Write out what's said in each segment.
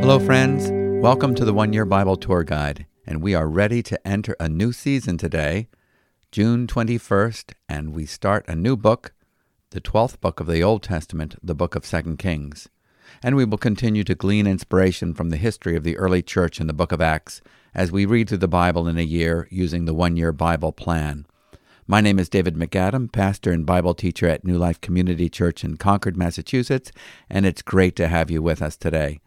Hello, friends. Welcome to the One Year Bible Tour Guide, and we are ready to enter a new season today, June 21st, and we start a new book, the 12th book of the Old Testament, the book of Second Kings. And we will continue to glean inspiration from the history of the early church in the book of Acts as we read through the Bible in a year using the one year Bible plan. My name is David MacAdam, pastor and Bible teacher at New Life Community Church in Concord, Massachusetts, and it's great to have you with us today.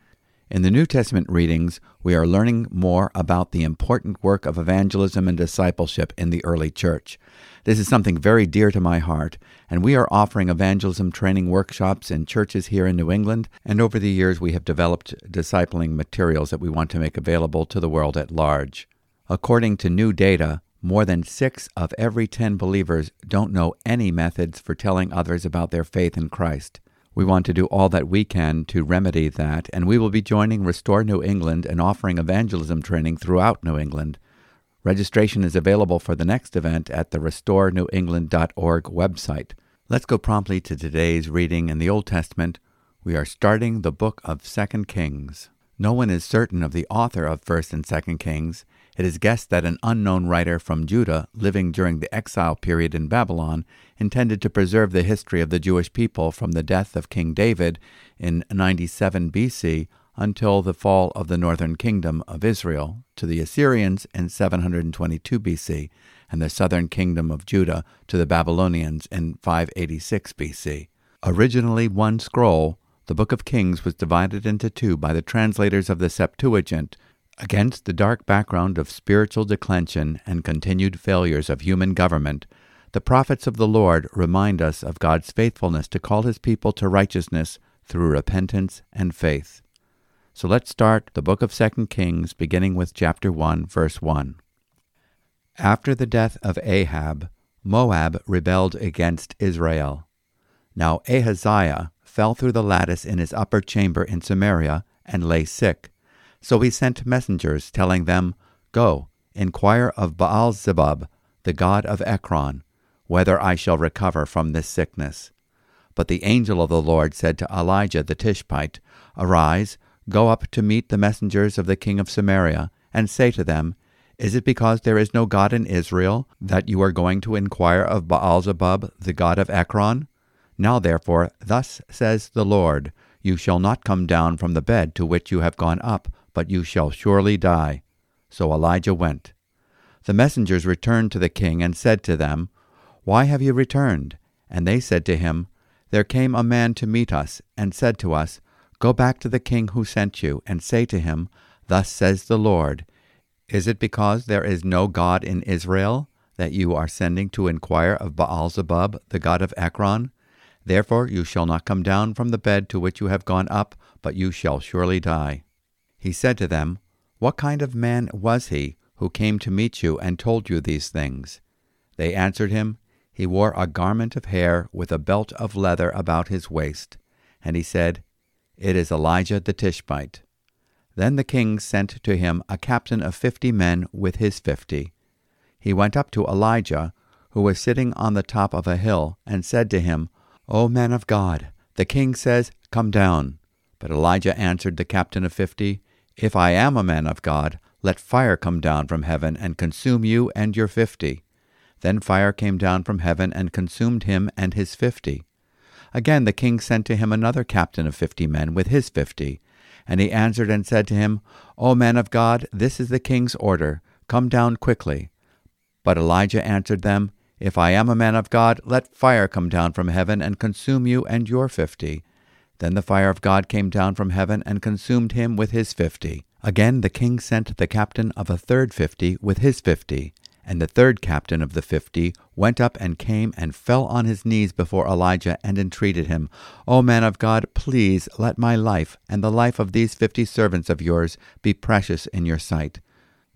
In the New Testament readings, we are learning more about the important work of evangelism and discipleship in the early church. This is something very dear to my heart, and we are offering evangelism training workshops in churches here in New England, and over the years we have developed discipling materials that we want to make available to the world at large. According to new data, more than six of every ten believers don't know any methods for telling others about their faith in Christ. We want to do all that we can to remedy that, and we will be joining Restore New England and offering evangelism training throughout New England. Registration is available for the next event at the restorenewengland.org website. Let's go promptly to today's reading in the Old Testament. We are starting the book of Second Kings. No one is certain of the author of 1st and 2nd Kings. It is guessed that an unknown writer from Judah, living during the exile period in Babylon, intended to preserve the history of the Jewish people from the death of King David in 97 BC until the fall of the northern kingdom of Israel to the Assyrians in 722 BC and the southern kingdom of Judah to the Babylonians in 586 BC. Originally one scroll, the Book of Kings was divided into two by the translators of the Septuagint against the dark background of spiritual declension and continued failures of human government. The prophets of the Lord remind us of God's faithfulness to call his people to righteousness through repentance and faith. So let's start the book of 2 Kings, beginning with chapter 1, verse 1. After the death of Ahab, Moab rebelled against Israel. Now Ahaziah fell through the lattice in his upper chamber in Samaria and lay sick. So he sent messengers, telling them, Go, inquire of Baal Zebub, the god of Ekron, whether I shall recover from this sickness. But the angel of the Lord said to Elijah the Tishbite, Arise, Go up to meet the messengers of the king of Samaria, and say to them, Is it because there is no God in Israel that you are going to inquire of Baal Zebub, the god of Ekron? Now therefore, thus says the Lord, You shall not come down from the bed to which you have gone up, but you shall surely die. So Elijah went. The messengers returned to the king and said to them, Why have you returned? And they said to him, There came a man to meet us, and said to us, Go back to the king who sent you, and say to him, Thus says the Lord, Is it because there is no God in Israel that you are sending to inquire of Baalzebub, the god of Ekron? Therefore you shall not come down from the bed to which you have gone up, but you shall surely die. He said to them, What kind of man was he who came to meet you and told you these things? They answered him, He wore a garment of hair with a belt of leather about his waist. And he said, it is Elijah the Tishbite. Then the king sent to him a captain of fifty men with his fifty. He went up to Elijah, who was sitting on the top of a hill, and said to him, O man of God, the king says, Come down. But Elijah answered the captain of fifty, If I am a man of God, let fire come down from heaven and consume you and your fifty. Then fire came down from heaven and consumed him and his fifty. Again the king sent to him another captain of fifty men with his fifty. And he answered and said to him, O man of God, this is the king's order. Come down quickly. But Elijah answered them, If I am a man of God, let fire come down from heaven and consume you and your fifty. Then the fire of God came down from heaven and consumed him with his fifty. Again the king sent the captain of a third fifty with his fifty. And the third captain of the fifty went up and came and fell on his knees before Elijah and entreated him, O man of God, please let my life and the life of these fifty servants of yours be precious in your sight.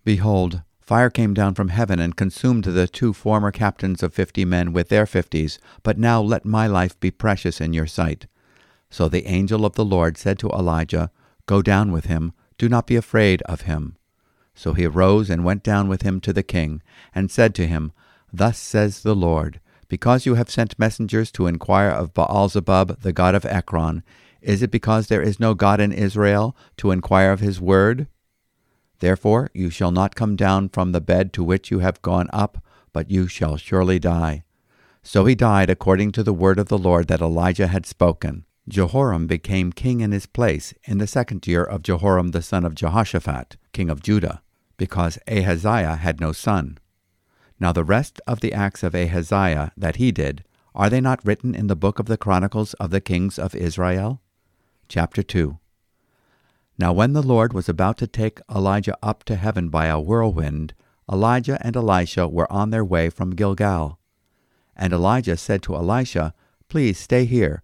Behold, fire came down from heaven and consumed the two former captains of fifty men with their fifties, but now let my life be precious in your sight. So the angel of the Lord said to Elijah, Go down with him, do not be afraid of him. So he arose and went down with him to the king, and said to him, Thus says the Lord, Because you have sent messengers to inquire of Baalzebub, the god of Ekron, is it because there is no God in Israel to inquire of his word? Therefore you shall not come down from the bed to which you have gone up, but you shall surely die. So he died according to the word of the Lord that Elijah had spoken. Jehoram became king in his place in the second year of Jehoram the son of Jehoshaphat, king of Judah, because Ahaziah had no son. Now the rest of the acts of Ahaziah that he did, are they not written in the book of the Chronicles of the kings of Israel? Chapter 2 Now when the Lord was about to take Elijah up to heaven by a whirlwind, Elijah and Elisha were on their way from Gilgal. And Elijah said to Elisha, Please stay here,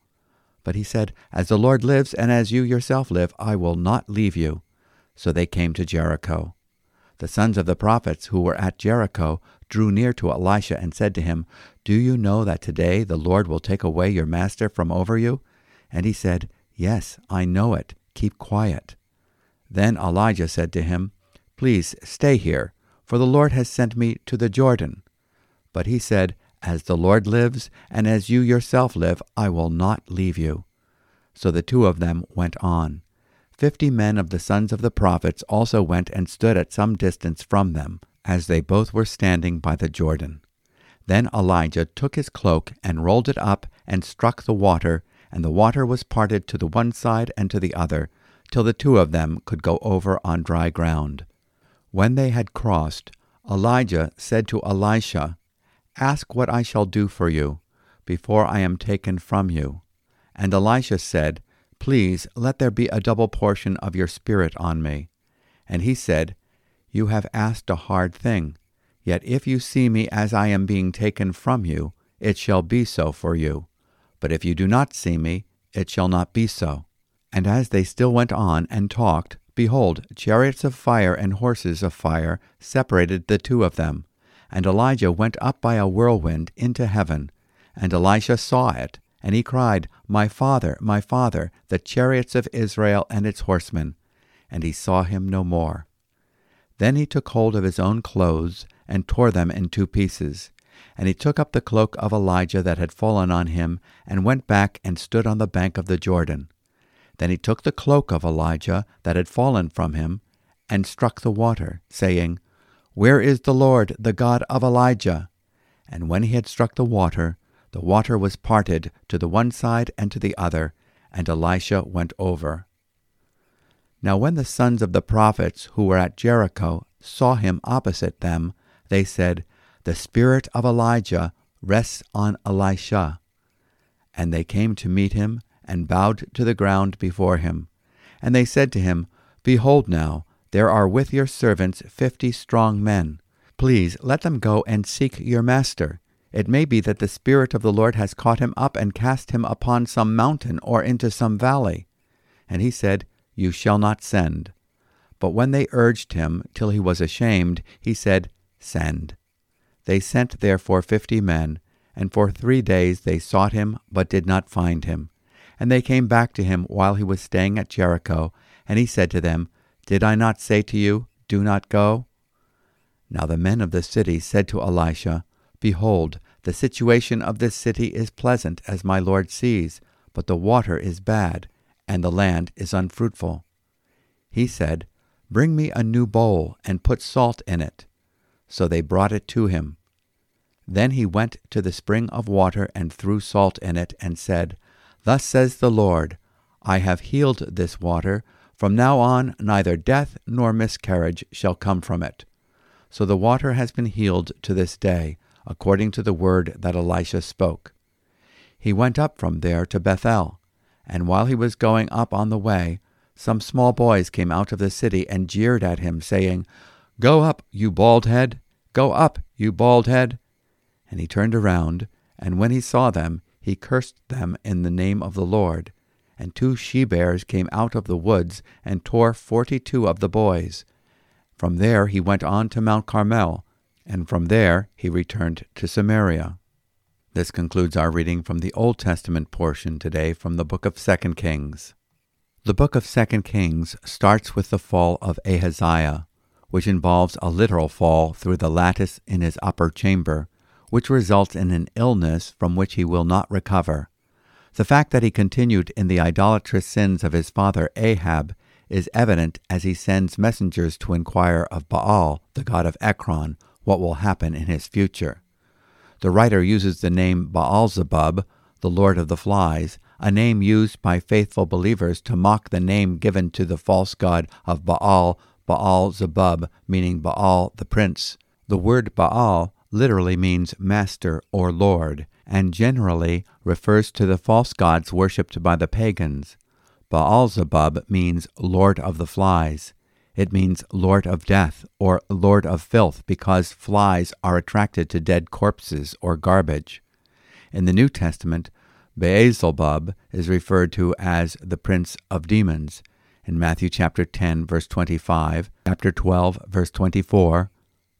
But he said, As the Lord lives, and as you yourself live, I will not leave you. So they came to Jericho. The sons of the prophets who were at Jericho drew near to Elisha and said to him, Do you know that today the Lord will take away your master from over you? And he said, Yes, I know it. Keep quiet. Then Elijah said to him, Please stay here, for the Lord has sent me to the Jordan. But he said, As the Lord lives, and as you yourself live, I will not leave you. So the two of them went on. Fifty men of the sons of the prophets also went and stood at some distance from them, as they both were standing by the Jordan. Then Elijah took his cloak and rolled it up and struck the water, and the water was parted to the one side and to the other, till the two of them could go over on dry ground. When they had crossed, Elijah said to Elisha, Ask what I shall do for you, before I am taken from you. And Elisha said, Please let there be a double portion of your spirit on me. And he said, You have asked a hard thing. Yet if you see me as I am being taken from you, it shall be so for you. But if you do not see me, it shall not be so. And as they still went on and talked, behold, chariots of fire and horses of fire separated the two of them. And Elijah went up by a whirlwind into heaven. And Elisha saw it, and he cried, My father, my father, the chariots of Israel and its horsemen. And he saw him no more. Then he took hold of his own clothes, and tore them in two pieces. And he took up the cloak of Elijah that had fallen on him, and went back and stood on the bank of the Jordan. Then he took the cloak of Elijah that had fallen from him, and struck the water, saying, Where is the Lord, the God of Elijah? And when he had struck the water, the water was parted to the one side and to the other, and Elisha went over. Now when the sons of the prophets who were at Jericho saw him opposite them, they said, The spirit of Elijah rests on Elisha. And they came to meet him, and bowed to the ground before him. And they said to him, Behold now, there are with your servants fifty strong men. Please let them go and seek your master. It may be that the Spirit of the Lord has caught him up and cast him upon some mountain or into some valley. And he said, You shall not send. But when they urged him till he was ashamed, he said, Send. They sent therefore fifty men, and for three days they sought him, but did not find him. And they came back to him while he was staying at Jericho, and he said to them, Did I not say to you, Do not go? Now the men of the city said to Elisha, Behold, the situation of this city is pleasant, as my Lord sees, but the water is bad, and the land is unfruitful. He said, Bring me a new bowl, and put salt in it. So they brought it to him. Then he went to the spring of water and threw salt in it, and said, Thus says the Lord, I have healed this water. From now on neither death nor miscarriage shall come from it. So the water has been healed to this day, according to the word that Elisha spoke. He went up from there to Bethel, and while he was going up on the way, some small boys came out of the city and jeered at him, saying, Go up, you bald head! Go up, you bald head! And he turned around, And when he saw them, he cursed them in the name of the Lord. And two she bears came out of the woods and tore forty two of the boys. From there he went on to Mount Carmel, and from there he returned to Samaria. This concludes our reading from the Old Testament portion today from the book of Second Kings. The book of Second Kings starts with the fall of Ahaziah, which involves a literal fall through the lattice in his upper chamber, which results in an illness from which he will not recover. The fact that he continued in the idolatrous sins of his father Ahab is evident as he sends messengers to inquire of Baal, the god of Ekron, what will happen in his future. The writer uses the name Baalzebub, the lord of the flies, a name used by faithful believers to mock the name given to the false god of Baal Baal Zebub, meaning Baal the prince. The word Baal literally means master or lord, and generally refers to the false gods worshipped by the pagans. Baal Zebub means lord of the flies. It means lord of death or lord of filth because flies are attracted to dead corpses or garbage. In the New Testament, Beelzebub is referred to as the prince of demons, in Matthew chapter 10 verse 25, chapter 12 verse 24,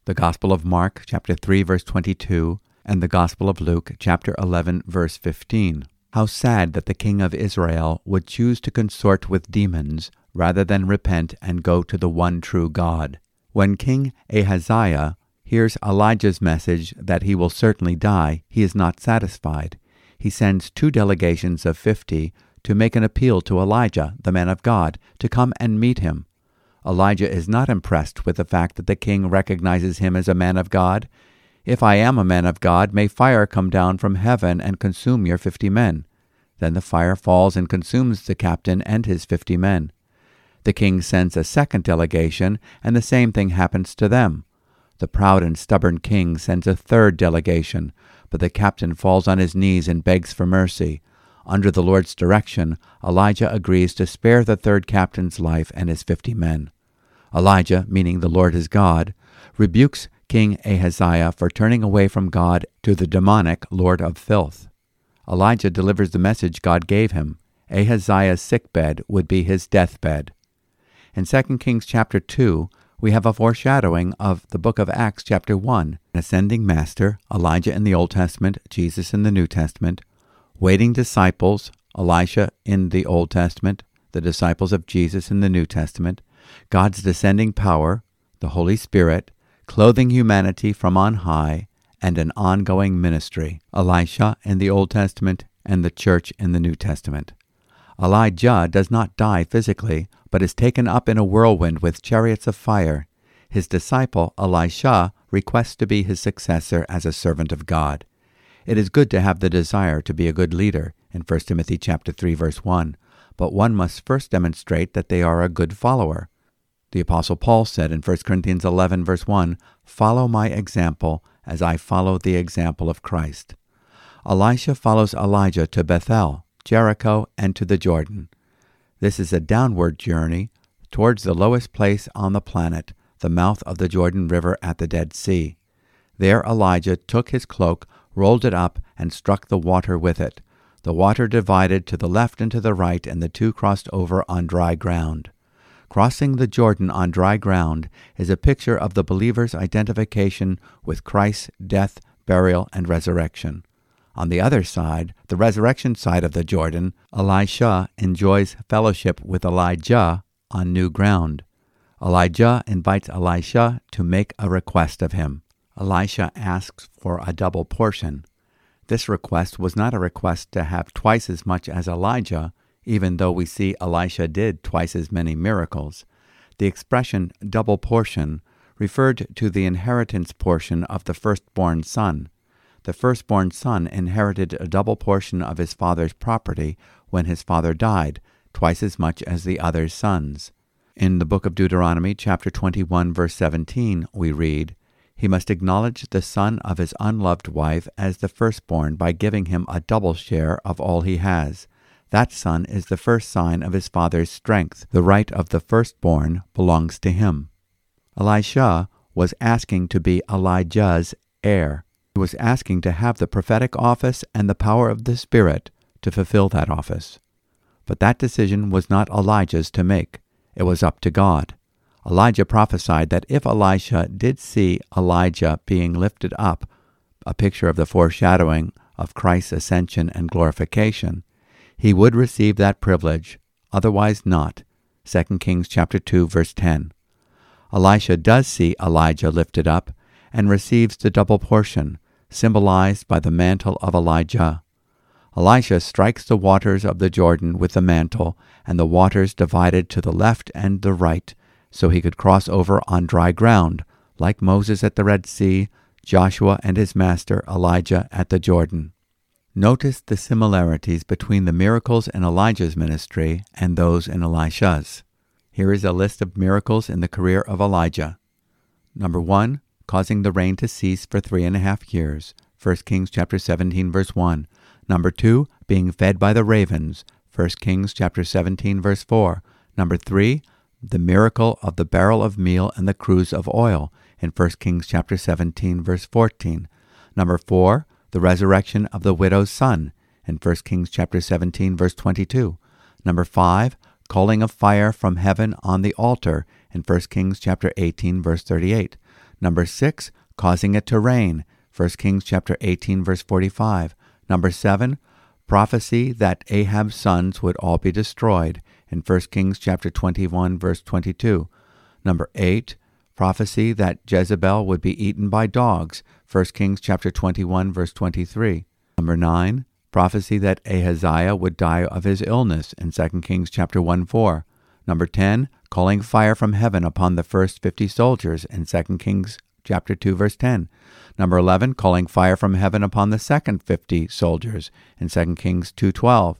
the Gospel of Mark chapter 3 verse 22, and the Gospel of Luke chapter 11 verse 15. How sad that the king of Israel would choose to consort with demons rather than repent and go to the one true God. When King Ahaziah hears Elijah's message that he will certainly die, he is not satisfied. He sends two delegations of fifty to make an appeal to Elijah, the man of God, to come and meet him. Elijah is not impressed with the fact that the king recognizes him as a man of God. If I am a man of God, may fire come down from heaven and consume your fifty men. Then the fire falls and consumes the captain and his fifty men. The king sends a second delegation, and the same thing happens to them. The proud and stubborn king sends a third delegation, but the captain falls on his knees and begs for mercy. Under the Lord's direction, Elijah agrees to spare the third captain's life and his fifty men. Elijah, meaning the Lord is God, rebukes King Ahaziah for turning away from God to the demonic Lord of filth. Elijah delivers the message God gave him. Ahaziah's sick bed would be his deathbed. In 2 Kings chapter 2, we have a foreshadowing of the book of Acts chapter 1, an ascending master, Elijah in the Old Testament, Jesus in the New Testament, waiting disciples, Elisha in the Old Testament, the disciples of Jesus in the New Testament, God's descending power, the Holy Spirit, clothing humanity from on high, and an ongoing ministry, Elisha in the Old Testament and the church in the New Testament. Elijah does not die physically, but is taken up in a whirlwind with chariots of fire. His disciple, Elisha, requests to be his successor as a servant of God. It is good to have the desire to be a good leader in 1 Timothy chapter 3 verse 1, but one must first demonstrate that they are a good follower. The apostle Paul said in 1 Corinthians 11 verse 1, "Follow my example as I follow the example of Christ." Elisha follows Elijah to Bethel, Jericho, and to the Jordan. This is a downward journey towards the lowest place on the planet, the mouth of the Jordan River at the Dead Sea. There Elijah took his cloak, rolled it up, and struck the water with it. The water divided to the left and to the right, and the two crossed over on dry ground. Crossing the Jordan on dry ground is a picture of the believer's identification with Christ's death, burial, and resurrection. On the other side, the resurrection side of the Jordan, Elisha enjoys fellowship with Elijah on new ground. Elijah invites Elisha to make a request of him. Elisha asks for a double portion. This request was not a request to have twice as much as Elijah, even though we see Elisha did twice as many miracles. The expression double portion referred to the inheritance portion of the firstborn son. The firstborn son inherited a double portion of his father's property when his father died, twice as much as the other sons. In the book of Deuteronomy, chapter 21, verse 17, we read, he must acknowledge the son of his unloved wife as the firstborn by giving him a double share of all he has. That son is the first sign of his father's strength. The right of the firstborn belongs to him. Elisha was asking to be Elijah's heir. He was asking to have the prophetic office and the power of the Spirit to fulfill that office. But that decision was not Elijah's to make. It was up to God. Elijah prophesied that if Elisha did see Elijah being lifted up, a picture of the foreshadowing of Christ's ascension and glorification, he would receive that privilege, otherwise not. 2 Kings chapter 2 verse 10. Elisha does see Elijah lifted up and receives the double portion, symbolized by the mantle of Elijah. Elisha strikes the waters of the Jordan with the mantle, and the waters divided to the left and the right, so he could cross over on dry ground, like Moses at the Red Sea, Joshua and his master Elijah at the Jordan. Notice the similarities between the miracles in Elijah's ministry and those in Elisha's. Here is a list of miracles in the career of Elijah. Number one, causing the rain to cease for three and a half years. 1 Kings chapter 17 verse 1. Number 2, being fed by the ravens. 1 Kings chapter 17 verse 4. Number 3, the miracle of the barrel of meal and the cruse of oil in 1 Kings chapter 17 verse 14. Number 4, the resurrection of the widow's son in 1 Kings chapter 17 verse 22. Number 5, calling of fire from heaven on the altar in 1 Kings chapter 18 verse 38. Number 6, causing it to rain, 1 Kings chapter 18 verse 45. Number 7, prophecy that Ahab's sons would all be destroyed in 1 Kings chapter 21 verse 22. Number 8, prophecy that Jezebel would be eaten by dogs, 1 Kings chapter 21 verse 23. Number 9, prophecy that Ahaziah would die of his illness in 2 Kings chapter 1 4. Number 10, calling fire from heaven upon the first 50 soldiers in 2 Kings chapter 2 verse 10. Number 11, calling fire from heaven upon the second 50 soldiers in 2 Kings 2:12.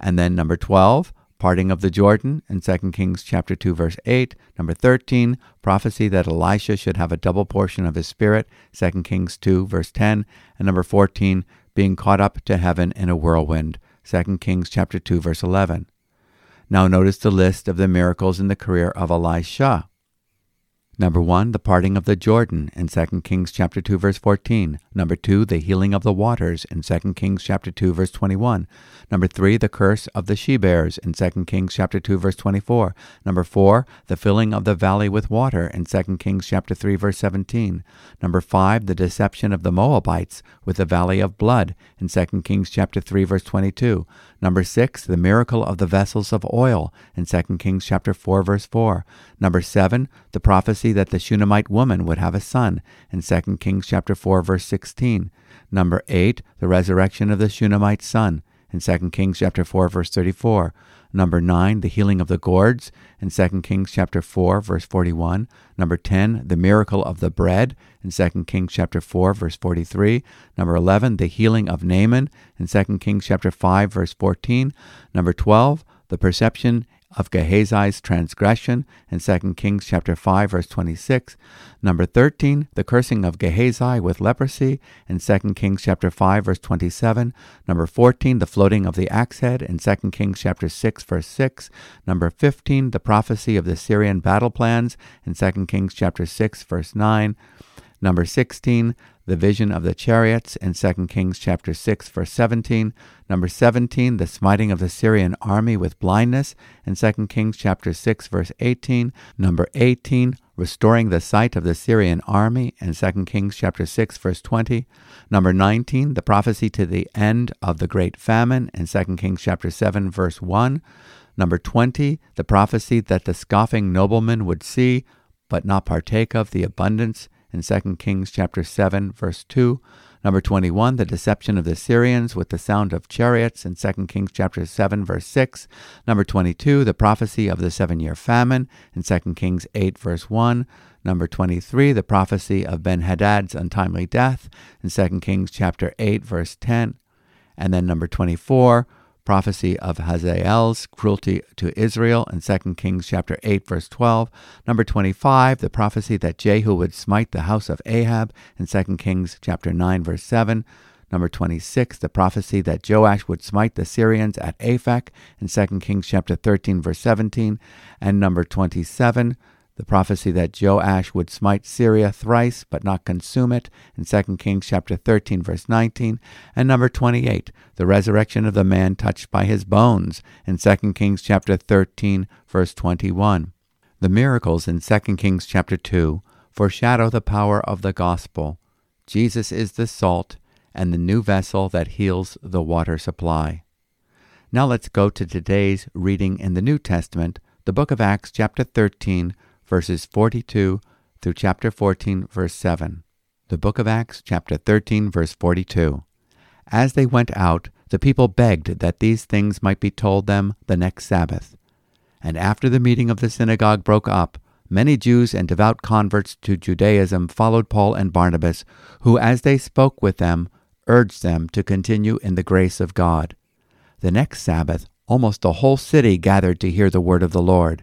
And then number 12, parting of the Jordan in 2 Kings chapter 2 verse 8. Number 13, prophecy that Elisha should have a double portion of his spirit, 2 Kings 2 verse 10. And number 14, being caught up to heaven in a whirlwind, 2 Kings chapter 2 verse 11. Now notice the list of the miracles in the career of Elisha. Number 1, the parting of the Jordan in 2 Kings chapter 2 verse 14. Number 2, the healing of the waters in 2 Kings chapter 2 verse 21. Number 3, the curse of the she-bears in 2 Kings chapter 2 verse 24. Number 4, the filling of the valley with water in 2 Kings chapter 3 verse 17. Number 5, the deception of the Moabites with the valley of blood in 2 Kings chapter 3 verse 22. Number 6, the miracle of the vessels of oil in 2 Kings chapter 4 verse 4. Number 7, the prophecy prophecy that the Shunammite woman would have a son in 2 Kings chapter 4 verse 16. Number 8, the resurrection of the Shunammite son in 2 Kings chapter 4 verse 34. Number 9, the healing of the gourds in 2 Kings chapter 4 verse 41. Number 10, the miracle of the bread in 2 Kings chapter 4 verse 43. Number 11, the healing of Naaman in 2 Kings chapter 5 verse 14. Number 12, the perception of Gehazi's transgression in 2 Kings chapter 5 verse 26. Number 13, the cursing of Gehazi with leprosy in 2 Kings chapter 5 verse 27. Number 14, the floating of the axe head in 2 Kings chapter 6 verse 6. Number 15, the prophecy of the Syrian battle plans in 2 Kings chapter 6 verse 9. Number 16, the vision of the chariots in 2 Kings chapter 6 verse 17. Number 17, the smiting of the Syrian army with blindness in 2 Kings chapter 6 verse 18. Number 18, restoring the sight of the Syrian army in 2 Kings chapter 6 verse 20. Number 19, the prophecy to the end of the great famine in 2 Kings chapter 7 verse 1. Number 20, the prophecy that the scoffing nobleman would see but not partake of the abundance in 2 Kings chapter 7 verse 2. Number 21, the deception of the Syrians with the sound of chariots in 2 Kings chapter 7 verse 6. Number 22, the prophecy of the seven-year famine in 2 Kings 8 verse 1. Number 23, the prophecy of Ben-Hadad's untimely death in 2 Kings chapter 8 verse 10. And then number 24, prophecy of Hazael's cruelty to Israel in 2 Kings chapter 8 verse 12. Number 25, the prophecy that Jehu would smite the house of Ahab in 2 Kings chapter 9 verse 7. Number 26, the prophecy that Joash would smite the Syrians at Aphek in 2 Kings chapter 13 verse 17. And number 27, the prophecy that Joash would smite Syria thrice but not consume it in 2 Kings chapter 13 verse 19, and number 28, the resurrection of the man touched by his bones in 2 Kings chapter 13 verse 21. The miracles in 2 Kings chapter 2 foreshadow the power of the gospel. Jesus is the salt and the new vessel that heals the water supply. Now let's go to today's reading in the New Testament, the book of Acts chapter 13 verses 42 through chapter 14, verse 7. The book of Acts, chapter 13, verse 42. As they went out, the people begged that these things might be told them the next Sabbath. And after the meeting of the synagogue broke up, many Jews and devout converts to Judaism followed Paul and Barnabas, who, as they spoke with them, urged them to continue in the grace of God. The next Sabbath, almost the whole city gathered to hear the word of the Lord.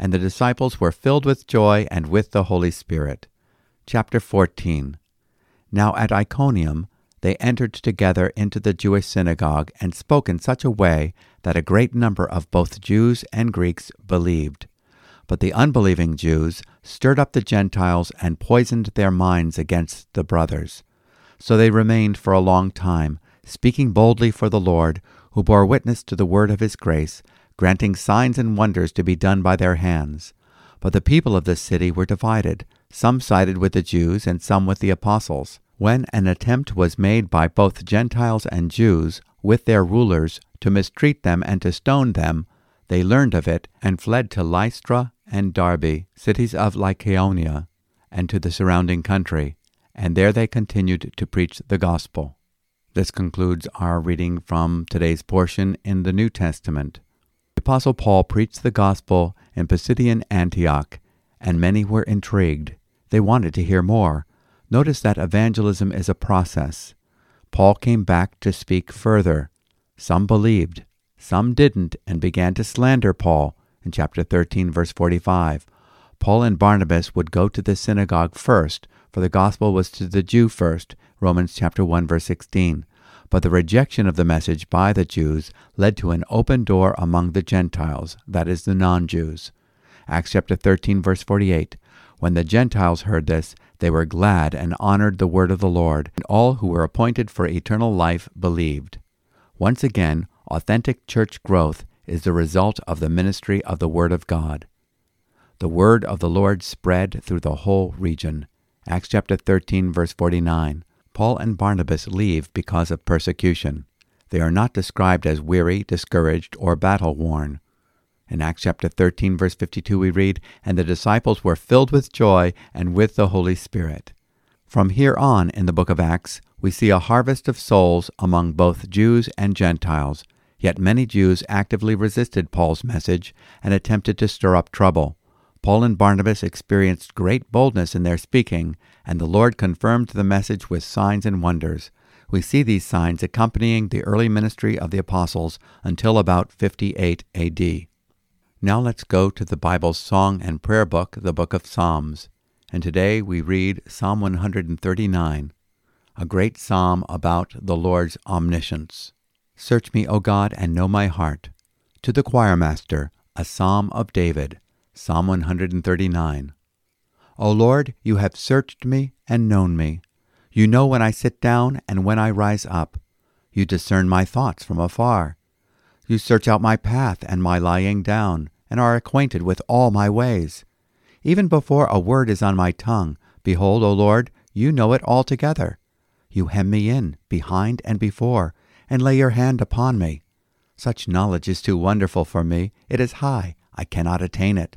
and the disciples were filled with joy and with the Holy Spirit. Chapter 14 Now at Iconium they entered together into the Jewish synagogue and spoke in such a way that a great number of both Jews and Greeks believed. But the unbelieving Jews stirred up the Gentiles and poisoned their minds against the brothers. So they remained for a long time, speaking boldly for the Lord, who bore witness to the word of his grace, granting signs and wonders to be done by their hands. But the people of the city were divided. Some sided with the Jews and some with the apostles. When an attempt was made by both Gentiles and Jews, with their rulers, to mistreat them and to stone them, they learned of it and fled to Lystra and Derbe, cities of Lycaonia, and to the surrounding country, and there they continued to preach the gospel. This concludes our reading from today's portion in the New Testament. Apostle Paul preached the gospel in Pisidian Antioch, and many were intrigued. They wanted to hear more. Notice that evangelism is a process. Paul came back to speak further. Some believed, some didn't, and began to slander Paul in chapter 13, verse 45. Paul and Barnabas would go to the synagogue first, for the gospel was to the Jew first, Romans chapter 1, verse 16 but the rejection of the message by the Jews led to an open door among the Gentiles, that is, the non Jews. Acts chapter 13, verse 48. When the Gentiles heard this, they were glad and honored the word of the Lord, and all who were appointed for eternal life believed. Once again, authentic church growth is the result of the ministry of the Word of God. The word of the Lord spread through the whole region. Acts chapter 13, verse 49. Paul and Barnabas leave because of persecution. They are not described as weary, discouraged, or battle worn. In Acts chapter 13, verse 52, we read, And the disciples were filled with joy and with the Holy Spirit. From here on in the book of Acts, we see a harvest of souls among both Jews and Gentiles, yet many Jews actively resisted Paul's message and attempted to stir up trouble. Paul and Barnabas experienced great boldness in their speaking, and the Lord confirmed the message with signs and wonders. We see these signs accompanying the early ministry of the apostles until about 58 AD. Now let's go to the Bible's song and prayer book, the book of Psalms. And today we read Psalm 139, a great psalm about the Lord's omniscience. Search me, O God, and know my heart. To the choirmaster, a psalm of David. Psalm 139. O Lord, you have searched me and known me. You know when I sit down and when I rise up. You discern my thoughts from afar. You search out my path and my lying down, and are acquainted with all my ways. Even before a word is on my tongue, Behold, O Lord, you know it altogether. You hem me in, behind and before, and lay your hand upon me. Such knowledge is too wonderful for me. It is high. I cannot attain it.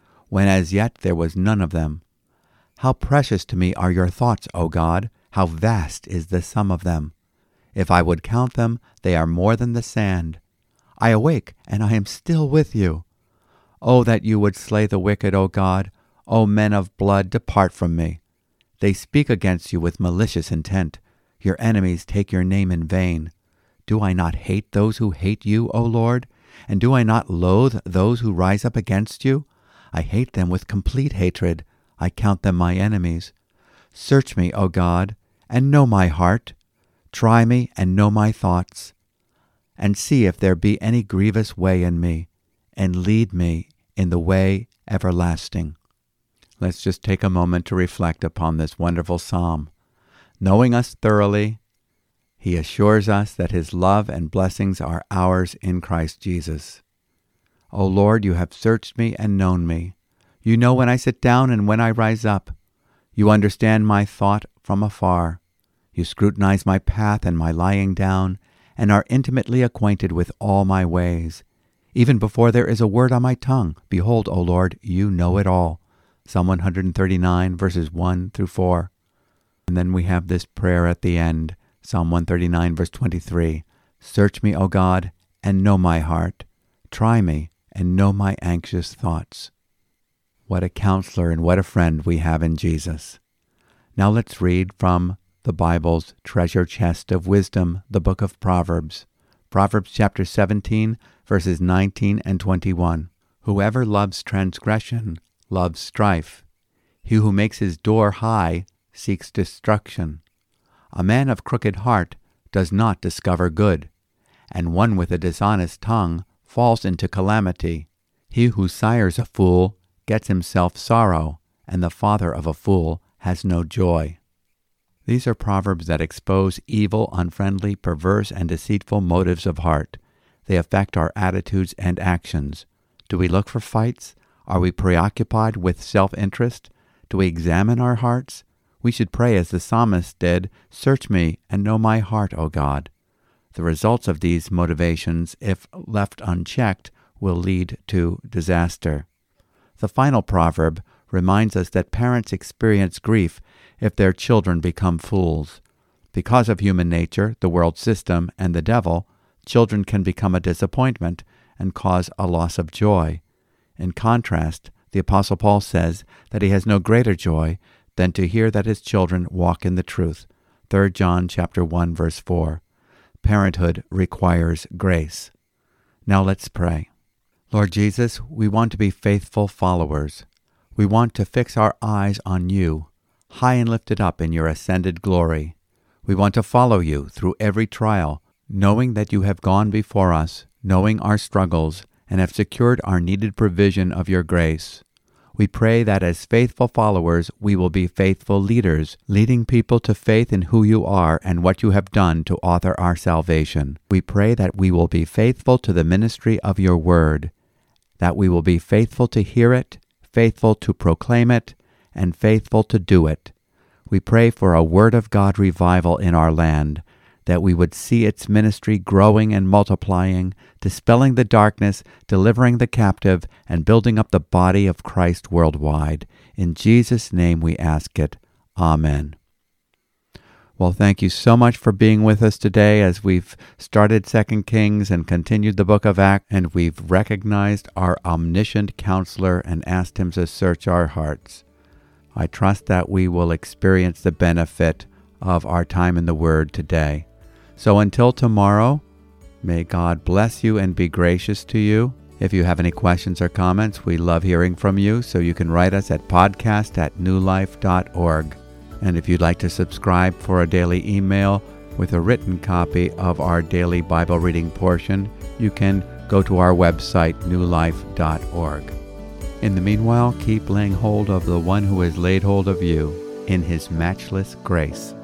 when as yet there was none of them. How precious to me are your thoughts, O God! How vast is the sum of them! If I would count them, they are more than the sand. I awake, and I am still with you. O that you would slay the wicked, O God! O men of blood, depart from me. They speak against you with malicious intent. Your enemies take your name in vain. Do I not hate those who hate you, O Lord? And do I not loathe those who rise up against you? I hate them with complete hatred. I count them my enemies. Search me, O God, and know my heart. Try me and know my thoughts. And see if there be any grievous way in me, and lead me in the way everlasting. Let's just take a moment to reflect upon this wonderful psalm. Knowing us thoroughly, he assures us that his love and blessings are ours in Christ Jesus. O Lord, you have searched me and known me. You know when I sit down and when I rise up. You understand my thought from afar. You scrutinize my path and my lying down, and are intimately acquainted with all my ways. Even before there is a word on my tongue, behold, O Lord, you know it all. Psalm 139, verses 1 through 4. And then we have this prayer at the end, Psalm 139, verse 23 Search me, O God, and know my heart. Try me, and know my anxious thoughts. What a counselor and what a friend we have in Jesus. Now let's read from the Bible's treasure chest of wisdom, the book of Proverbs. Proverbs chapter 17, verses 19 and 21. Whoever loves transgression loves strife. He who makes his door high seeks destruction. A man of crooked heart does not discover good, and one with a dishonest tongue falls into calamity. He who sires a fool gets himself sorrow, and the father of a fool has no joy. These are proverbs that expose evil, unfriendly, perverse, and deceitful motives of heart. They affect our attitudes and actions. Do we look for fights? Are we preoccupied with self interest? Do we examine our hearts? We should pray as the psalmist did Search me and know my heart, O God. The results of these motivations, if left unchecked, will lead to disaster. The final proverb reminds us that parents experience grief if their children become fools. Because of human nature, the world system, and the devil, children can become a disappointment and cause a loss of joy. In contrast, the Apostle Paul says that he has no greater joy than to hear that his children walk in the truth. 3 John chapter 1 verse 4. Parenthood requires grace. Now let's pray. Lord Jesus, we want to be faithful followers. We want to fix our eyes on you, high and lifted up in your ascended glory. We want to follow you through every trial, knowing that you have gone before us, knowing our struggles, and have secured our needed provision of your grace. We pray that as faithful followers, we will be faithful leaders, leading people to faith in who you are and what you have done to author our salvation. We pray that we will be faithful to the ministry of your word, that we will be faithful to hear it, faithful to proclaim it, and faithful to do it. We pray for a Word of God revival in our land, that we would see its ministry growing and multiplying, dispelling the darkness, delivering the captive, and building up the body of Christ worldwide. In Jesus' name we ask it. Amen. Well, thank you so much for being with us today as we've started Second Kings and continued the book of Acts, and we've recognized our omniscient counselor and asked him to search our hearts. I trust that we will experience the benefit of our time in the Word today. So until tomorrow, may God bless you and be gracious to you. If you have any questions or comments, we love hearing from you, so you can write us at podcast at newlife.org. And if you'd like to subscribe for a daily email with a written copy of our daily Bible reading portion, you can go to our website, newlife.org. In the meanwhile, keep laying hold of the one who has laid hold of you in his matchless grace.